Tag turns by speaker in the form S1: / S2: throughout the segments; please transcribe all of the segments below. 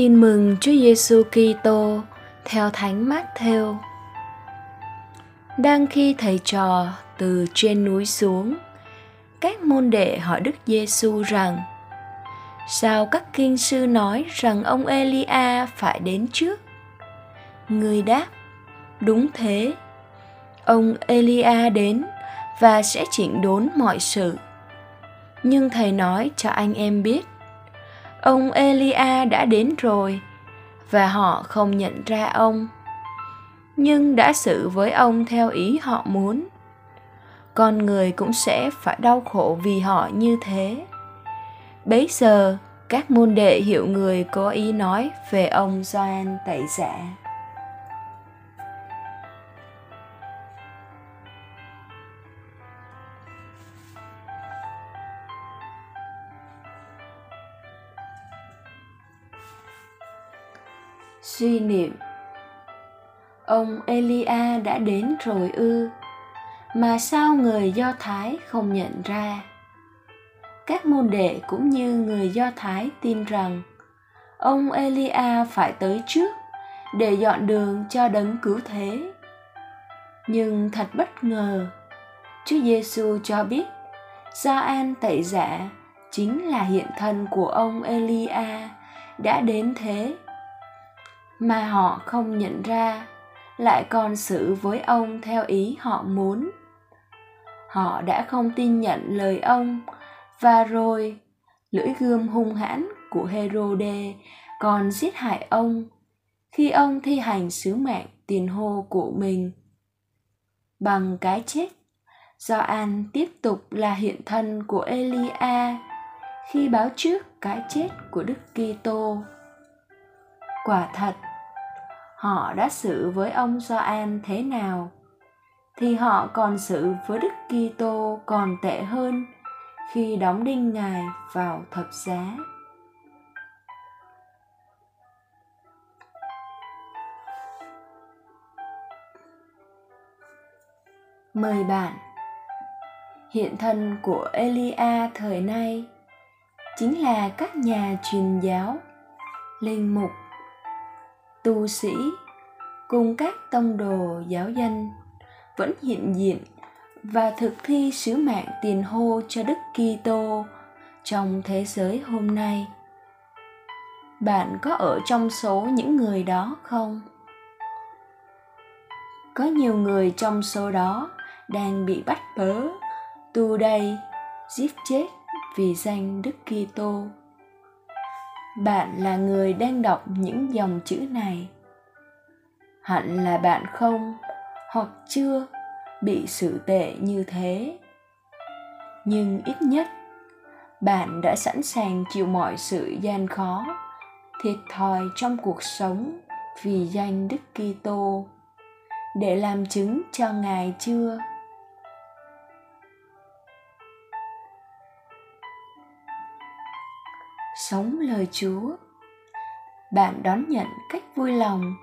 S1: Tin mừng Chúa Giêsu Kitô theo Thánh Matthew. Đang khi thầy trò từ trên núi xuống, các môn đệ hỏi Đức Giêsu rằng: Sao các kinh sư nói rằng ông Elia phải đến trước? Người đáp: Đúng thế. Ông Elia đến và sẽ chỉnh đốn mọi sự. Nhưng thầy nói cho anh em biết ông Elia đã đến rồi, và họ không nhận ra ông, nhưng đã xử với ông theo ý họ muốn. Con người cũng sẽ phải đau khổ vì họ như thế. Bấy giờ, các môn đệ hiểu người có ý nói về ông Gioan tẩy giả. Suy niệm. Ông elia đã đến rồi ư? Mà sao người do thái không nhận ra? Các môn đệ cũng như người do thái tin rằng, ông elia phải tới trước để dọn đường cho đấng cứu thế. Nhưng thật bất ngờ, chúa giêsu cho biết Gioan tẩy giả chính là hiện thân của ông Elia đã đến thế mà họ không nhận ra, lại còn xử với ông theo ý họ muốn. Họ đã không tin nhận lời ông, và rồi lưỡi gươm hung hãn của herode còn giết hại ông khi ông thi hành sứ mạng tiền hô của mình. Bằng cái chết do an tiếp tục là hiện thân của elia khi báo trước cái chết của đức kitô. Quả thật họ đã xử với ông Gioan thế nào thì họ còn xử với Đức Kitô còn tệ hơn khi đóng đinh ngài vào thập giá. Mời bạn Hiện thân của Elia thời nay chính là các nhà truyền giáo, linh mục tu sĩ cùng các tông đồ giáo dân vẫn hiện diện và thực thi sứ mạng tiền hô cho Đức Kitô trong thế giới hôm nay. Bạn có ở trong số những người đó không? Có nhiều người trong số đó đang bị bắt bớ, tù đây, giết chết vì danh Đức Kitô bạn là người đang đọc những dòng chữ này. Hẳn là bạn không hoặc chưa bị xử tệ như thế. Nhưng ít nhất, bạn đã sẵn sàng chịu mọi sự gian khó, thiệt thòi trong cuộc sống vì danh đức kitô để làm chứng cho ngài chưa? Sống lời Chúa. Bạn đón nhận cách vui lòng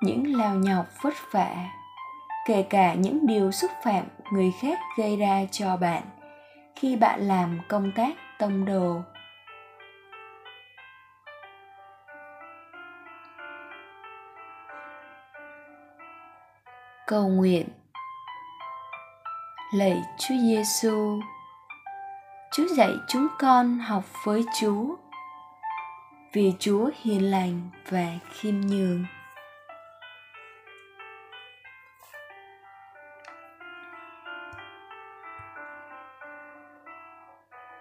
S1: những lao nhọc vất vả, kể cả những điều xúc phạm người khác gây ra cho bạn khi bạn làm công tác tông đồ. Cầu nguyện Lạy Chúa Giêsu, Chúa dạy chúng con học với Chúa vì Chúa hiền lành và khiêm nhường.